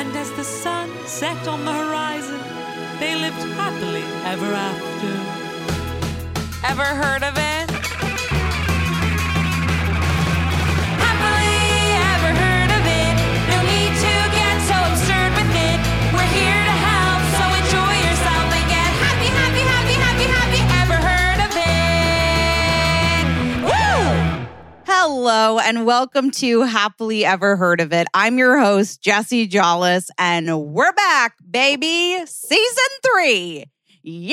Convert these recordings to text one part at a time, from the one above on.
And as the sun set on the horizon, they lived happily ever after. Ever heard of it? Hello and welcome to Happily Ever Heard of It. I'm your host, Jessie Jollis, and we're back, baby. Season three. Yeah.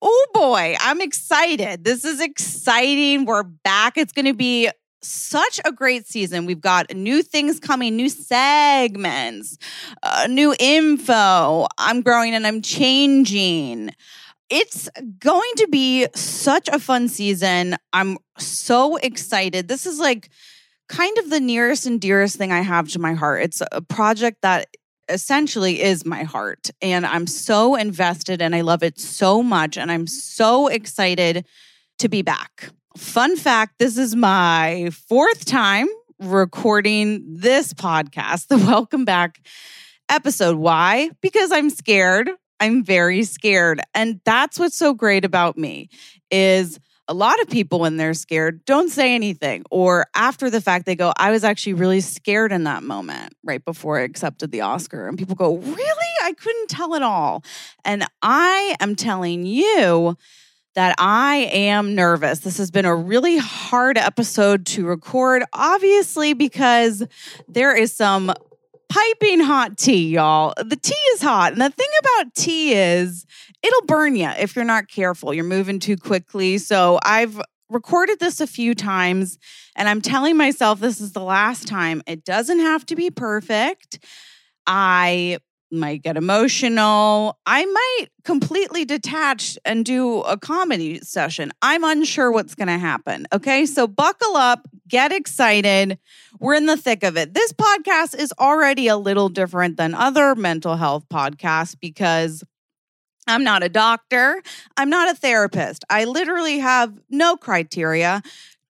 Oh boy, I'm excited. This is exciting. We're back. It's going to be such a great season. We've got new things coming, new segments, uh, new info. I'm growing and I'm changing it's going to be such a fun season. I'm so excited. This is like kind of the nearest and dearest thing I have to my heart. It's a project that essentially is my heart. And I'm so invested and I love it so much. And I'm so excited to be back. Fun fact this is my fourth time recording this podcast, the Welcome Back episode. Why? Because I'm scared. I'm very scared. And that's what's so great about me is a lot of people when they're scared don't say anything or after the fact they go I was actually really scared in that moment right before I accepted the Oscar and people go really I couldn't tell at all. And I am telling you that I am nervous. This has been a really hard episode to record obviously because there is some piping hot tea, y'all. The tea is hot. And the thing about tea is it'll burn you if you're not careful. You're moving too quickly. So I've recorded this a few times and I'm telling myself this is the last time. It doesn't have to be perfect. I might get emotional. I might completely detach and do a comedy session. I'm unsure what's going to happen. Okay. So buckle up, get excited. We're in the thick of it. This podcast is already a little different than other mental health podcasts because I'm not a doctor, I'm not a therapist. I literally have no criteria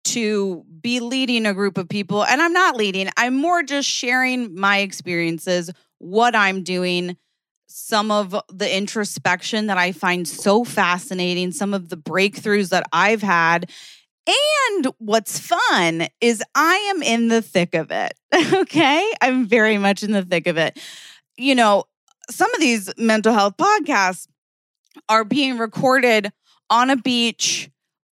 to be leading a group of people. And I'm not leading, I'm more just sharing my experiences, what I'm doing, some of the introspection that I find so fascinating, some of the breakthroughs that I've had. And what's fun is I am in the thick of it. Okay. I'm very much in the thick of it. You know, some of these mental health podcasts are being recorded on a beach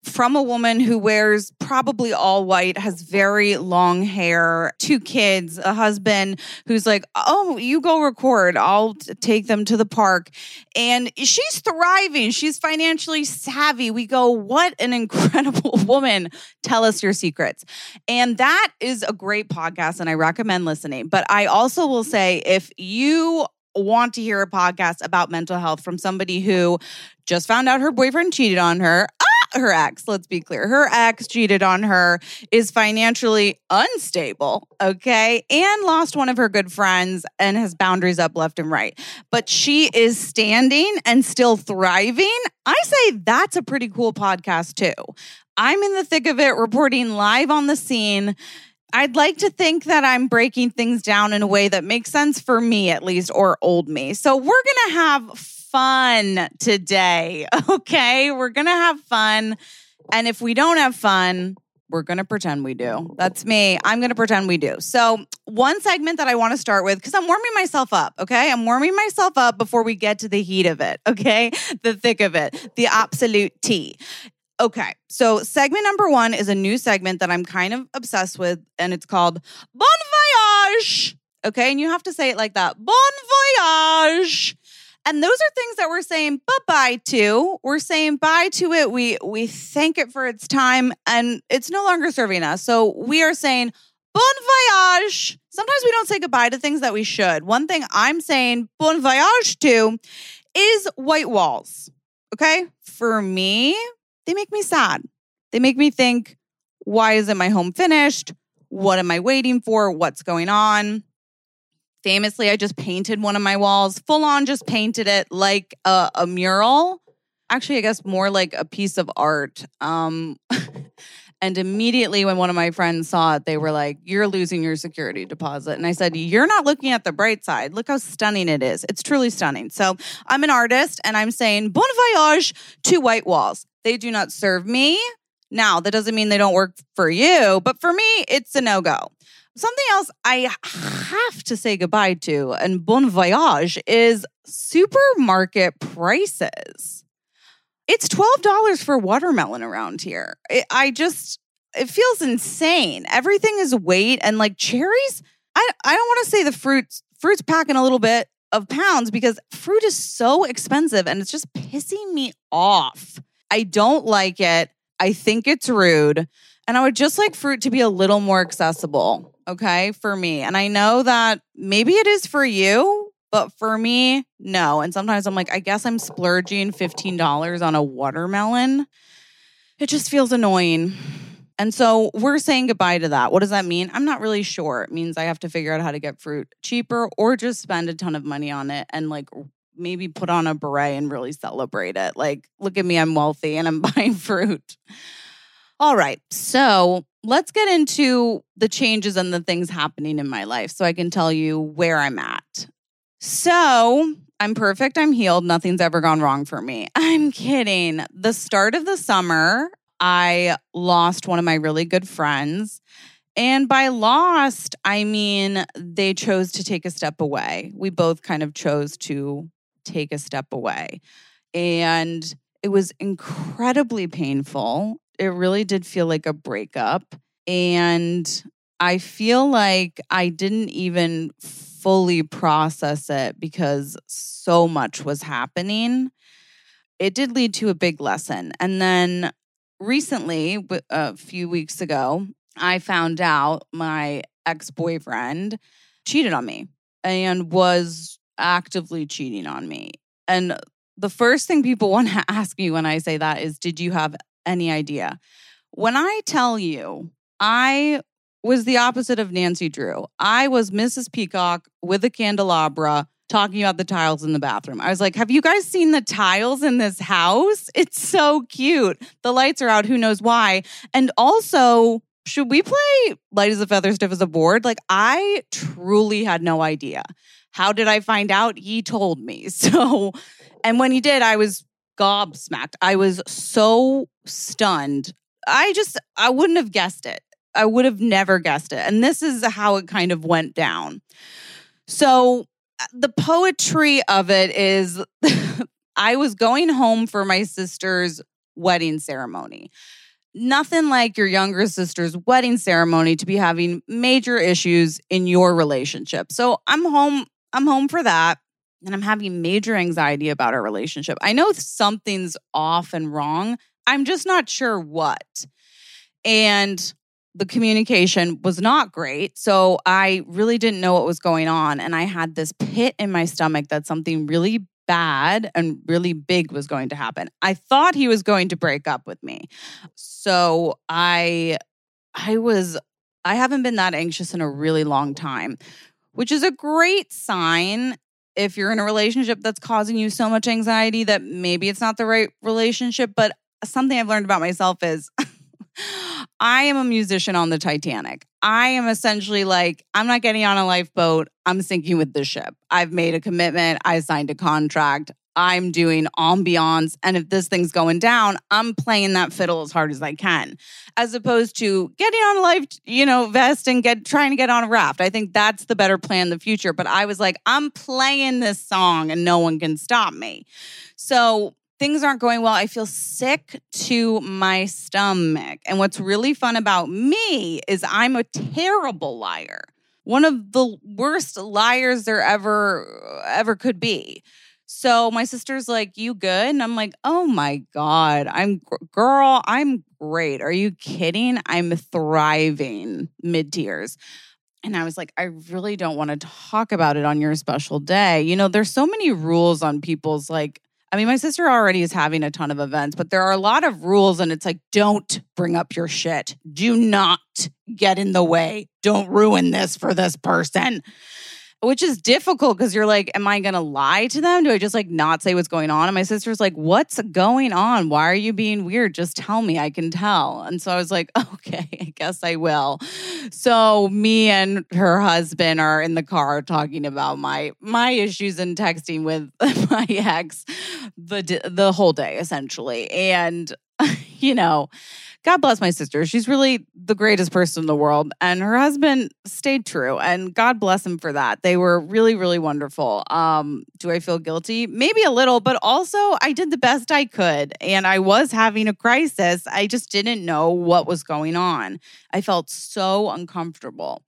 from a woman who wears probably all white, has very long hair, two kids, a husband who's like, Oh, you go record. I'll take them to the park. And she's thriving. She's financially savvy. We go, What an incredible woman. Tell us your secrets. And that is a great podcast, and I recommend listening. But I also will say, if you want to hear a podcast about mental health from somebody who just found out her boyfriend cheated on her. Her ex, let's be clear. Her ex cheated on her, is financially unstable, okay, and lost one of her good friends and has boundaries up left and right. But she is standing and still thriving. I say that's a pretty cool podcast, too. I'm in the thick of it, reporting live on the scene. I'd like to think that I'm breaking things down in a way that makes sense for me, at least, or old me. So we're going to have fun today. Okay. We're going to have fun. And if we don't have fun, we're going to pretend we do. That's me. I'm going to pretend we do. So, one segment that I want to start with, because I'm warming myself up, okay? I'm warming myself up before we get to the heat of it, okay? The thick of it, the absolute tea. Okay, so segment number one is a new segment that I'm kind of obsessed with, and it's called Bon Voyage. Okay, and you have to say it like that Bon Voyage. And those are things that we're saying bye bye to. We're saying bye to it. We we thank it for its time, and it's no longer serving us. So we are saying bon voyage. Sometimes we don't say goodbye to things that we should. One thing I'm saying bon voyage to is white walls. Okay, for me, they make me sad. They make me think, why isn't my home finished? What am I waiting for? What's going on? Famously, I just painted one of my walls, full on just painted it like a, a mural. Actually, I guess more like a piece of art. Um, And immediately, when one of my friends saw it, they were like, You're losing your security deposit. And I said, You're not looking at the bright side. Look how stunning it is. It's truly stunning. So I'm an artist and I'm saying, Bon voyage to White Walls. They do not serve me. Now, that doesn't mean they don't work for you, but for me, it's a no go. Something else I have to say goodbye to and bon voyage is supermarket prices. It's $12 for watermelon around here. It, I just, it feels insane. Everything is weight and like cherries. I, I don't want to say the fruits, fruits packing a little bit of pounds because fruit is so expensive and it's just pissing me off. I don't like it. I think it's rude. And I would just like fruit to be a little more accessible, okay, for me. And I know that maybe it is for you, but for me, no. And sometimes I'm like, I guess I'm splurging $15 on a watermelon. It just feels annoying. And so we're saying goodbye to that. What does that mean? I'm not really sure. It means I have to figure out how to get fruit cheaper or just spend a ton of money on it and like maybe put on a beret and really celebrate it. Like, look at me, I'm wealthy and I'm buying fruit. All right. So let's get into the changes and the things happening in my life so I can tell you where I'm at. So I'm perfect. I'm healed. Nothing's ever gone wrong for me. I'm kidding. The start of the summer, I lost one of my really good friends. And by lost, I mean they chose to take a step away. We both kind of chose to take a step away. And it was incredibly painful. It really did feel like a breakup. And I feel like I didn't even fully process it because so much was happening. It did lead to a big lesson. And then recently, a few weeks ago, I found out my ex boyfriend cheated on me and was actively cheating on me. And the first thing people want to ask me when I say that is, Did you have any idea? When I tell you, I was the opposite of Nancy Drew. I was Mrs. Peacock with a candelabra talking about the tiles in the bathroom. I was like, Have you guys seen the tiles in this house? It's so cute. The lights are out. Who knows why? And also, should we play light as a feather, stiff as a board? Like, I truly had no idea. How did I find out? He told me. So, and when he did, I was gobsmacked. I was so stunned. I just, I wouldn't have guessed it. I would have never guessed it. And this is how it kind of went down. So, uh, the poetry of it is I was going home for my sister's wedding ceremony. Nothing like your younger sister's wedding ceremony to be having major issues in your relationship. So I'm home I'm home for that. And I'm having major anxiety about our relationship. I know something's off and wrong. I'm just not sure what. And the communication was not great. So I really didn't know what was going on. And I had this pit in my stomach that something really bad and really big was going to happen. I thought he was going to break up with me. So I I was I haven't been that anxious in a really long time which is a great sign if you're in a relationship that's causing you so much anxiety that maybe it's not the right relationship. But something I've learned about myself is I am a musician on the Titanic. I am essentially like, I'm not getting on a lifeboat. I'm sinking with the ship. I've made a commitment. I signed a contract. I'm doing ambiance. And if this thing's going down, I'm playing that fiddle as hard as I can, as opposed to getting on a life, you know, vest and get trying to get on a raft. I think that's the better plan in the future. But I was like, I'm playing this song and no one can stop me. So things aren't going well. I feel sick to my stomach. And what's really fun about me is I'm a terrible liar. One of the worst liars there ever ever could be. So my sister's like, "You good?" And I'm like, "Oh my god, I'm girl, I'm great. Are you kidding? I'm thriving." Mid tears. And I was like, I really don't want to talk about it on your special day. You know, there's so many rules on people's like I mean, my sister already is having a ton of events, but there are a lot of rules, and it's like, don't bring up your shit. Do not get in the way. Don't ruin this for this person. Which is difficult because you're like, am I going to lie to them? Do I just like not say what's going on? And my sister's like, what's going on? Why are you being weird? Just tell me. I can tell. And so I was like, okay, I guess I will. So me and her husband are in the car talking about my my issues and texting with my ex the the whole day essentially. And you know, God bless my sister. She's really the greatest person in the world. And her husband stayed true. And God bless him for that. They were really, really wonderful. Um, do I feel guilty? Maybe a little, but also I did the best I could. And I was having a crisis. I just didn't know what was going on. I felt so uncomfortable.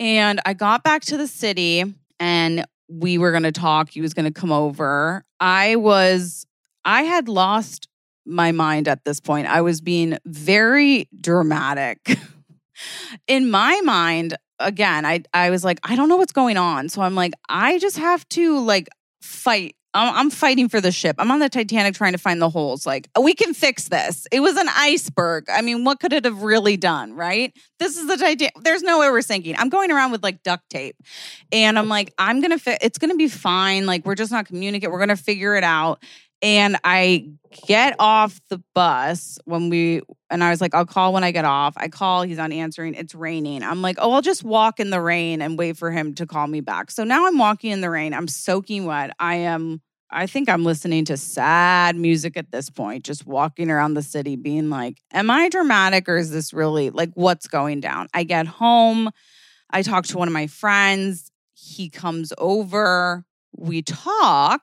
And I got back to the city and we were going to talk. He was going to come over. I was, I had lost my mind at this point. I was being very dramatic. In my mind, again, I I was like, I don't know what's going on. So I'm like, I just have to like fight. I'm, fighting for the ship. I'm on the Titanic trying to find the holes. Like, we can fix this. It was an iceberg. I mean, what could it have really done, right? This is the Titanic. There's no way we're sinking. I'm going around with like duct tape. And I'm like, I'm going to, fi- it's going to be fine. Like, we're just not communicate. We're going to figure it out. And I get off the bus when we, and I was like, I'll call when I get off. I call, he's not answering. It's raining. I'm like, oh, I'll just walk in the rain and wait for him to call me back. So now I'm walking in the rain. I'm soaking wet. I am, I think I'm listening to sad music at this point, just walking around the city being like, am I dramatic or is this really like what's going down? I get home. I talk to one of my friends. He comes over. We talk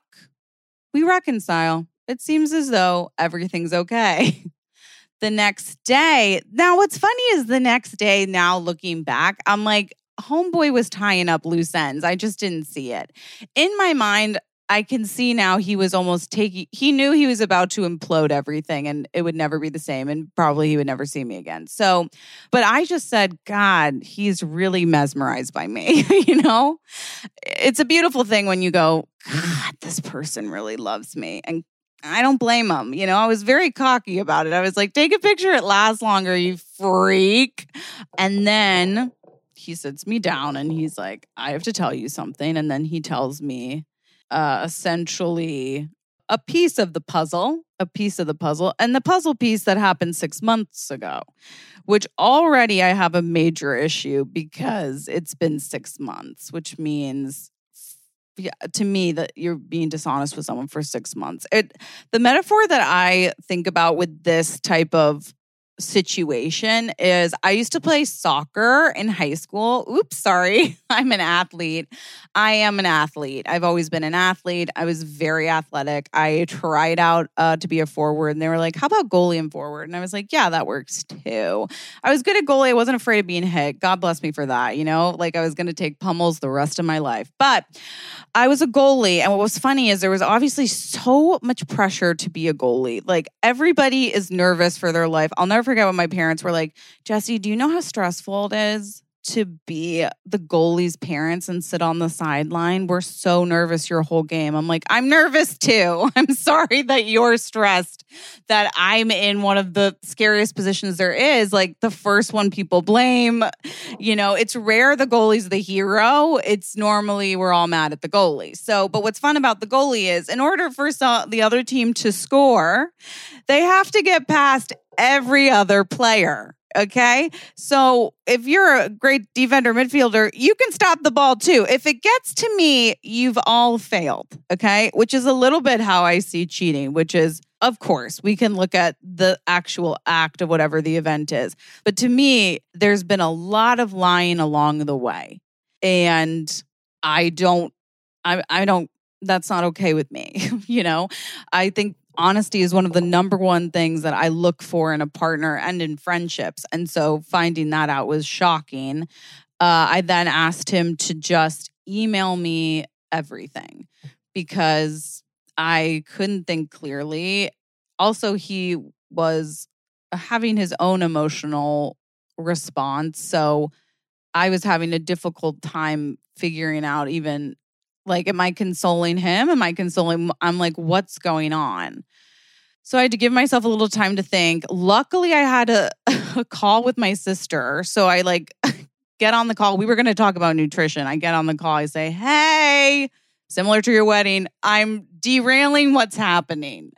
we reconcile. It seems as though everything's okay. the next day, now what's funny is the next day, now looking back, I'm like, homeboy was tying up loose ends. I just didn't see it. In my mind, I can see now he was almost taking, he knew he was about to implode everything and it would never be the same. And probably he would never see me again. So, but I just said, God, he's really mesmerized by me. you know, it's a beautiful thing when you go, God, this person really loves me. And I don't blame him. You know, I was very cocky about it. I was like, take a picture, it lasts longer, you freak. And then he sits me down and he's like, I have to tell you something. And then he tells me uh, essentially a piece of the puzzle, a piece of the puzzle, and the puzzle piece that happened six months ago, which already I have a major issue because it's been six months, which means to me that you're being dishonest with someone for six months. It the metaphor that I think about with this type of situation is I used to play soccer in high school. Oops, sorry. I'm an athlete. I am an athlete. I've always been an athlete. I was very athletic. I tried out uh, to be a forward and they were like, How about goalie and forward? And I was like, Yeah, that works too. I was good at goalie. I wasn't afraid of being hit. God bless me for that. You know, like I was going to take pummels the rest of my life. But I was a goalie. And what was funny is there was obviously so much pressure to be a goalie. Like everybody is nervous for their life. I'll never forget what my parents were like, Jessie, do you know how stressful it is to be the goalie's parents and sit on the sideline? We're so nervous your whole game. I'm like, I'm nervous too. I'm sorry that you're stressed that I'm in one of the scariest positions there is. Like the first one people blame. You know, it's rare the goalie's the hero. It's normally we're all mad at the goalie. So, but what's fun about the goalie is in order for the other team to score, they have to get past every other player. Okay. So if you're a great defender midfielder, you can stop the ball too. If it gets to me, you've all failed. Okay. Which is a little bit how I see cheating, which is, of course, we can look at the actual act of whatever the event is. But to me, there's been a lot of lying along the way. And I don't, I, I don't, that's not okay with me. you know, I think honesty is one of the number one things that I look for in a partner and in friendships. And so finding that out was shocking. Uh, I then asked him to just email me everything because I couldn't think clearly. Also, he was having his own emotional response. So I was having a difficult time figuring out even like, am I consoling him? Am I consoling? I'm like, what's going on? So I had to give myself a little time to think. Luckily, I had a, a call with my sister. So I like get on the call. We were going to talk about nutrition. I get on the call. I say, Hey, similar to your wedding, I'm derailing what's happening.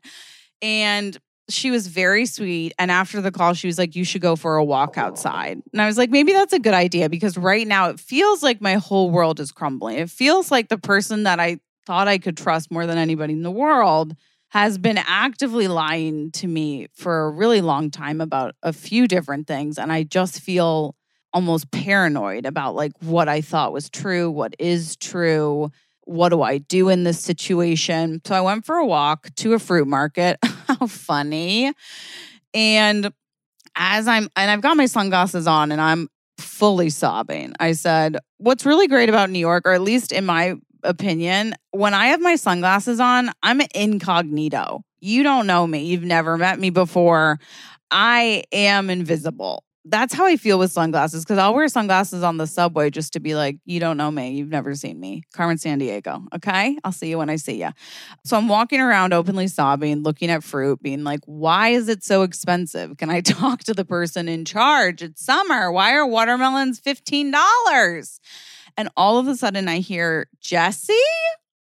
And she was very sweet. And after the call, she was like, You should go for a walk outside. And I was like, Maybe that's a good idea because right now it feels like my whole world is crumbling. It feels like the person that I thought I could trust more than anybody in the world has been actively lying to me for a really long time about a few different things. And I just feel almost paranoid about like what I thought was true, what is true, what do I do in this situation? So I went for a walk to a fruit market. How funny. And as I'm, and I've got my sunglasses on and I'm fully sobbing. I said, What's really great about New York, or at least in my opinion, when I have my sunglasses on, I'm incognito. You don't know me. You've never met me before. I am invisible. That's how I feel with sunglasses because I'll wear sunglasses on the subway just to be like, you don't know me. You've never seen me. Carmen Sandiego. Okay. I'll see you when I see you. So I'm walking around openly sobbing, looking at fruit, being like, why is it so expensive? Can I talk to the person in charge? It's summer. Why are watermelons $15? And all of a sudden I hear Jessie.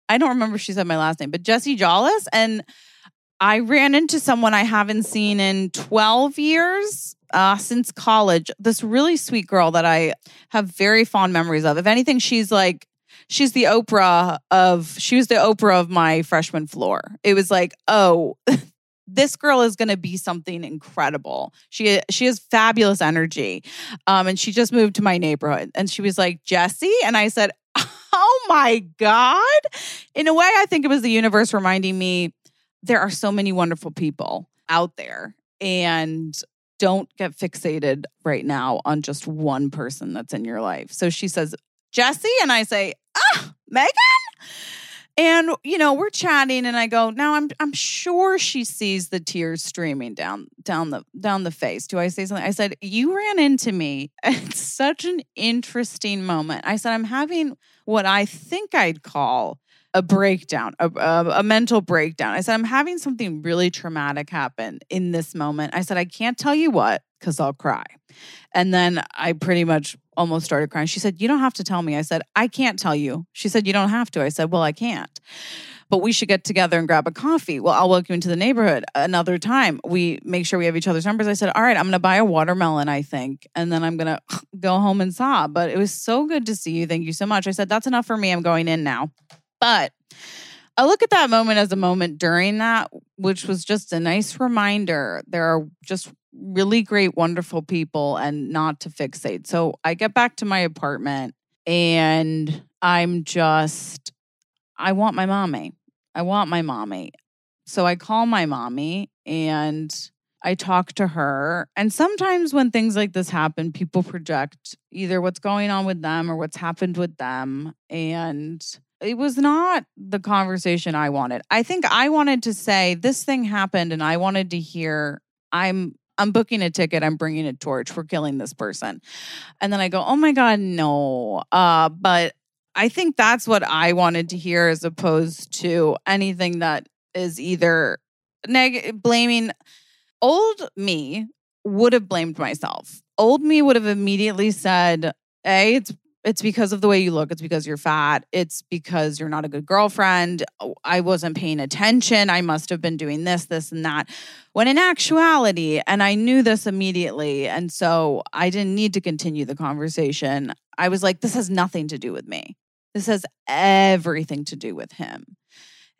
I don't remember if she said my last name, but Jessie Jollis. And I ran into someone I haven't seen in 12 years uh, since college. This really sweet girl that I have very fond memories of. If anything, she's like, she's the Oprah of, she was the Oprah of my freshman floor. It was like, oh, this girl is going to be something incredible. She she has fabulous energy, um, and she just moved to my neighborhood. And she was like Jessie, and I said, "Oh my god!" In a way, I think it was the universe reminding me there are so many wonderful people out there, and don't get fixated right now on just one person that's in your life. So she says, Jessie, and I say, Ah, Megan. And you know, we're chatting and I go, "Now I'm I'm sure she sees the tears streaming down down the down the face." Do I say something? I said, "You ran into me at such an interesting moment." I said, "I'm having what I think I'd call a breakdown, a, a, a mental breakdown." I said, "I'm having something really traumatic happen in this moment." I said, "I can't tell you what cuz I'll cry." And then I pretty much almost started crying. She said, You don't have to tell me. I said, I can't tell you. She said, You don't have to. I said, Well, I can't. But we should get together and grab a coffee. Well, I'll welcome you into the neighborhood another time. We make sure we have each other's numbers. I said, All right, I'm going to buy a watermelon, I think. And then I'm going to go home and sob. But it was so good to see you. Thank you so much. I said, That's enough for me. I'm going in now. But I look at that moment as a moment during that, which was just a nice reminder. There are just really great, wonderful people and not to fixate. So I get back to my apartment and I'm just, I want my mommy. I want my mommy. So I call my mommy and I talk to her. And sometimes when things like this happen, people project either what's going on with them or what's happened with them. And it was not the conversation I wanted. I think I wanted to say this thing happened and I wanted to hear I'm I'm booking a ticket, I'm bringing a torch, we're killing this person. And then I go, "Oh my god, no." Uh but I think that's what I wanted to hear as opposed to anything that is either neg- blaming old me would have blamed myself. Old me would have immediately said, "A, it's it's because of the way you look. It's because you're fat. It's because you're not a good girlfriend. Oh, I wasn't paying attention. I must have been doing this, this, and that. When in actuality, and I knew this immediately, and so I didn't need to continue the conversation. I was like, this has nothing to do with me. This has everything to do with him.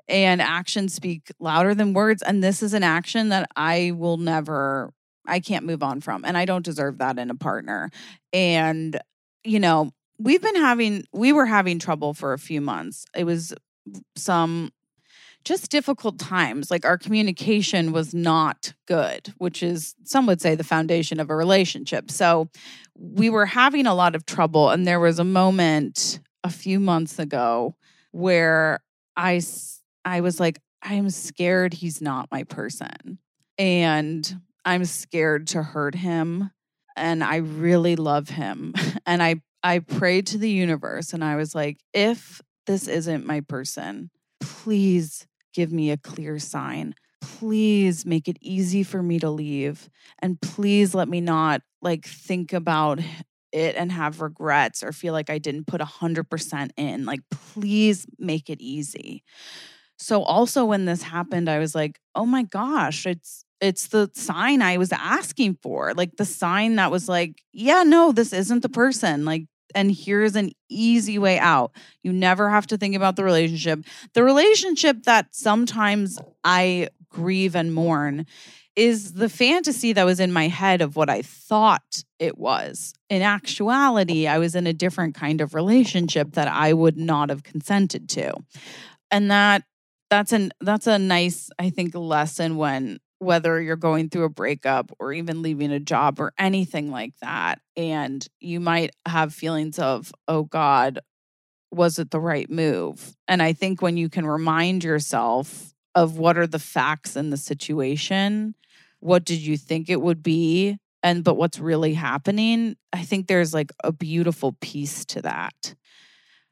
And actions speak louder than words. And this is an action that I will never, I can't move on from. And I don't deserve that in a partner. And, you know, we've been having we were having trouble for a few months. It was some just difficult times. Like our communication was not good which is some would say the foundation of a relationship. So we were having a lot of trouble and there was a moment a few months ago where i i was like i'm scared he's not my person and i'm scared to hurt him and i really love him and i I prayed to the universe and I was like, if this isn't my person, please give me a clear sign. Please make it easy for me to leave. And please let me not like think about it and have regrets or feel like I didn't put 100% in. Like, please make it easy. So, also when this happened, I was like, oh my gosh, it's it's the sign I was asking for. Like the sign that was like, yeah, no, this isn't the person. Like, and here's an easy way out. You never have to think about the relationship. The relationship that sometimes I grieve and mourn is the fantasy that was in my head of what I thought it was. In actuality, I was in a different kind of relationship that I would not have consented to. And that that's an that's a nice I think lesson when whether you're going through a breakup or even leaving a job or anything like that and you might have feelings of oh god was it the right move? And i think when you can remind yourself of what are the facts in the situation what did you think it would be and but what's really happening i think there's like a beautiful piece to that.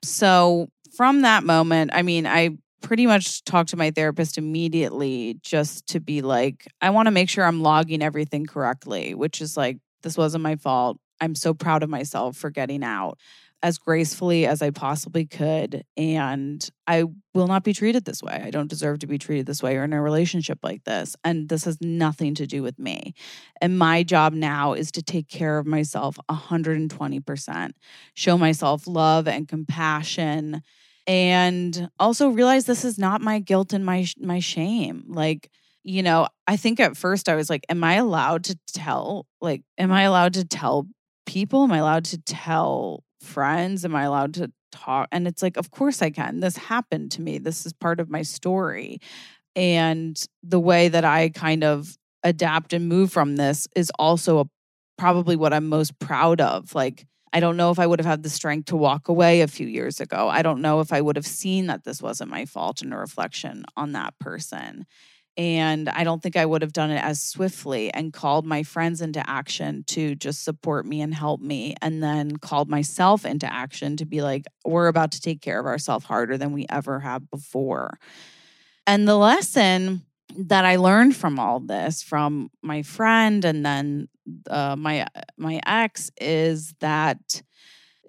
So from that moment i mean i pretty much talked to my therapist immediately just to be like, I want to make sure I'm logging everything correctly, which is like, this wasn't my fault. I'm so proud of myself for getting out as gracefully as I possibly could. And I will not be treated this way. I don't deserve to be treated this way or in a relationship like this. And this has nothing to do with me. And my job now is to take care of myself 120%, show myself love and compassion and also realize this is not my guilt and my my shame. Like you know i think at first i was like am i allowed to tell like am i allowed to tell people? Am i allowed to tell friends? Am i allowed to talk? And it's like of course i can. This happened to me. This is part of my story. And the way that i kind of adapt and move from this is also a, probably what i'm most proud of. Like I don't know if I would have had the strength to walk away a few years ago. I don't know if I would have seen that this wasn't my fault and a reflection on that person. And I don't think I would have done it as swiftly and called my friends into action to just support me and help me. And then called myself into action to be like, we're about to take care of ourselves harder than we ever have before. And the lesson that I learned from all this from my friend and then uh, my my ex is that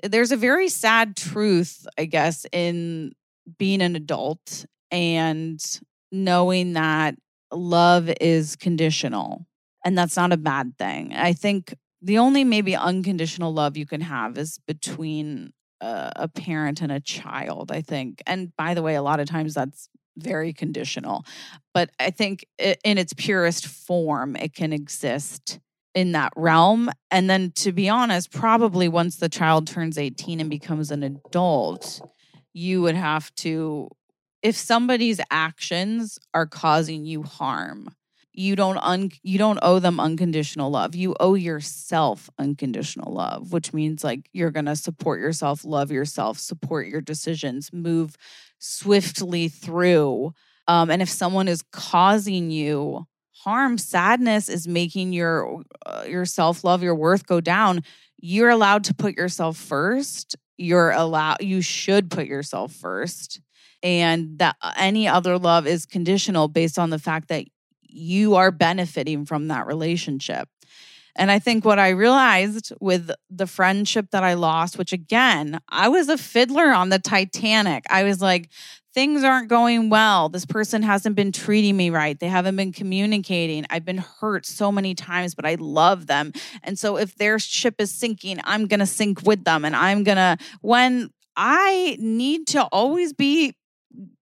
there's a very sad truth, I guess, in being an adult and knowing that love is conditional and that's not a bad thing. I think the only maybe unconditional love you can have is between a, a parent and a child, I think. And by the way, a lot of times that's very conditional. But I think in its purest form, it can exist in that realm. And then, to be honest, probably once the child turns 18 and becomes an adult, you would have to, if somebody's actions are causing you harm, you don't un, you don't owe them unconditional love. You owe yourself unconditional love, which means like you're going to support yourself, love yourself, support your decisions, move swiftly through. Um, and if someone is causing you harm, sadness is making your uh, your self love, your worth go down. You're allowed to put yourself first. You're allowed. You should put yourself first, and that uh, any other love is conditional based on the fact that you are benefiting from that relationship. And I think what I realized with the friendship that I lost, which again, I was a fiddler on the Titanic. I was like, things aren't going well. This person hasn't been treating me right. They haven't been communicating. I've been hurt so many times, but I love them. And so if their ship is sinking, I'm going to sink with them. And I'm going to, when I need to always be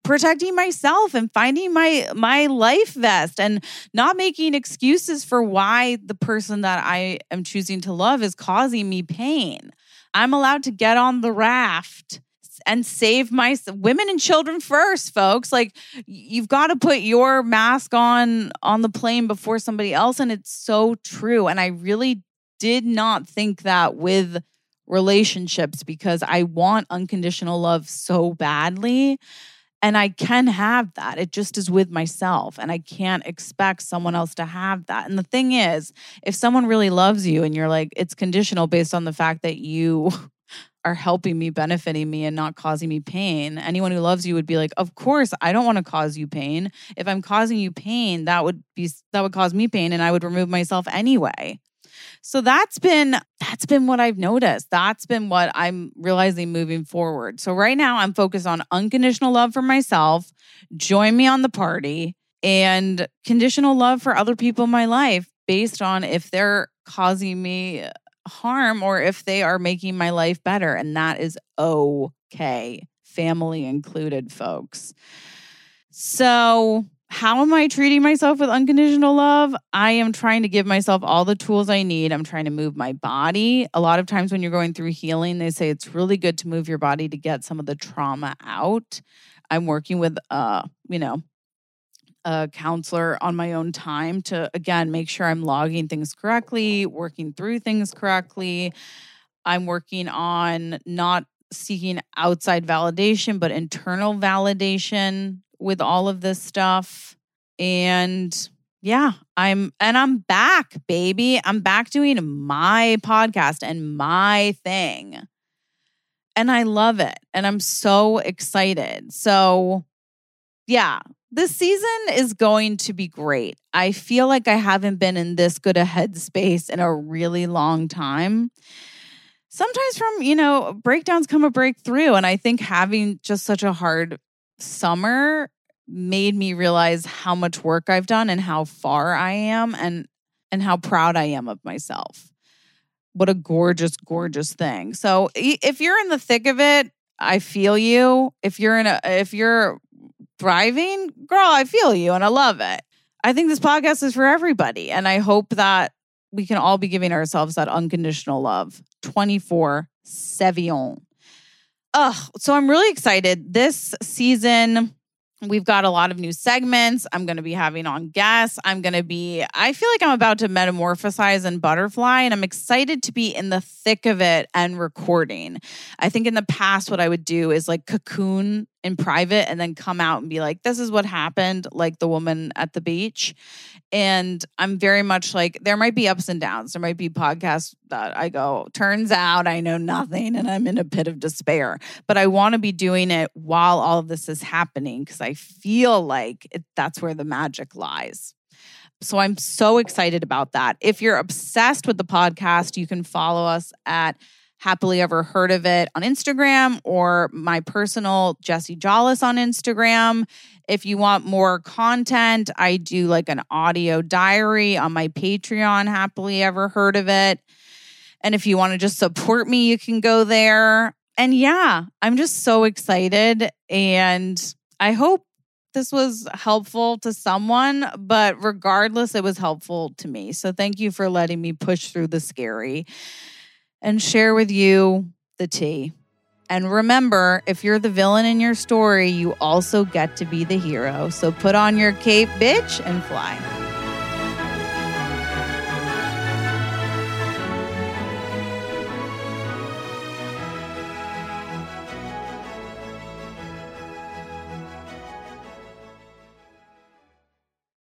protecting myself and finding my my life vest and not making excuses for why the person that I am choosing to love is causing me pain. I'm allowed to get on the raft and save my women and children first folks. Like you've got to put your mask on on the plane before somebody else and it's so true. And i really did not think that with relationships because i want unconditional love so badly and I can have that. It just is with myself. And I can't expect someone else to have that. And the thing is, if someone really loves you and you're like, it's conditional based on the fact that you are helping me, benefiting me, and not causing me pain. Anyone who loves you would be like, Of course, I don't want to cause you pain. If I'm causing you pain, that would be that would cause me pain and I would remove myself anyway. So that's been that's been what I've noticed. That's been what I'm realizing moving forward. So right now I'm focused on unconditional love for myself, join me on the party, and conditional love for other people in my life based on if they're causing me harm or if they are making my life better. And that is okay, family included, folks. So, how am I treating myself with unconditional love? I am trying to give myself all the tools I need. I'm trying to move my body. A lot of times when you're going through healing, they say it's really good to move your body to get some of the trauma out. I'm working with uh, you know, a counselor on my own time to again make sure I'm logging things correctly, working through things correctly. I'm working on not seeking outside validation, but internal validation with all of this stuff. And yeah, I'm and I'm back, baby. I'm back doing my podcast and my thing. And I love it. And I'm so excited. So, yeah, this season is going to be great. I feel like I haven't been in this good a headspace in a really long time. Sometimes from, you know, breakdowns come a breakthrough. And I think having just such a hard summer made me realize how much work I've done and how far I am and and how proud I am of myself. What a gorgeous gorgeous thing. So if you're in the thick of it, I feel you. If you're in a if you're thriving, girl, I feel you and I love it. I think this podcast is for everybody and I hope that we can all be giving ourselves that unconditional love 24 7. Ugh, so I'm really excited. This season We've got a lot of new segments. I'm going to be having on guests. I'm going to be, I feel like I'm about to metamorphosize and butterfly, and I'm excited to be in the thick of it and recording. I think in the past, what I would do is like cocoon in private and then come out and be like, this is what happened, like the woman at the beach. And I'm very much like, there might be ups and downs. There might be podcasts that I go, turns out I know nothing and I'm in a pit of despair. But I want to be doing it while all of this is happening because I feel like it, that's where the magic lies. So I'm so excited about that. If you're obsessed with the podcast, you can follow us at happily ever heard of it on Instagram or my personal Jessie Jollis on Instagram. If you want more content, I do like an audio diary on my Patreon, happily ever heard of it. And if you want to just support me, you can go there. And yeah, I'm just so excited. And I hope this was helpful to someone, but regardless, it was helpful to me. So thank you for letting me push through the scary and share with you the tea. And remember, if you're the villain in your story, you also get to be the hero. So put on your cape, bitch, and fly.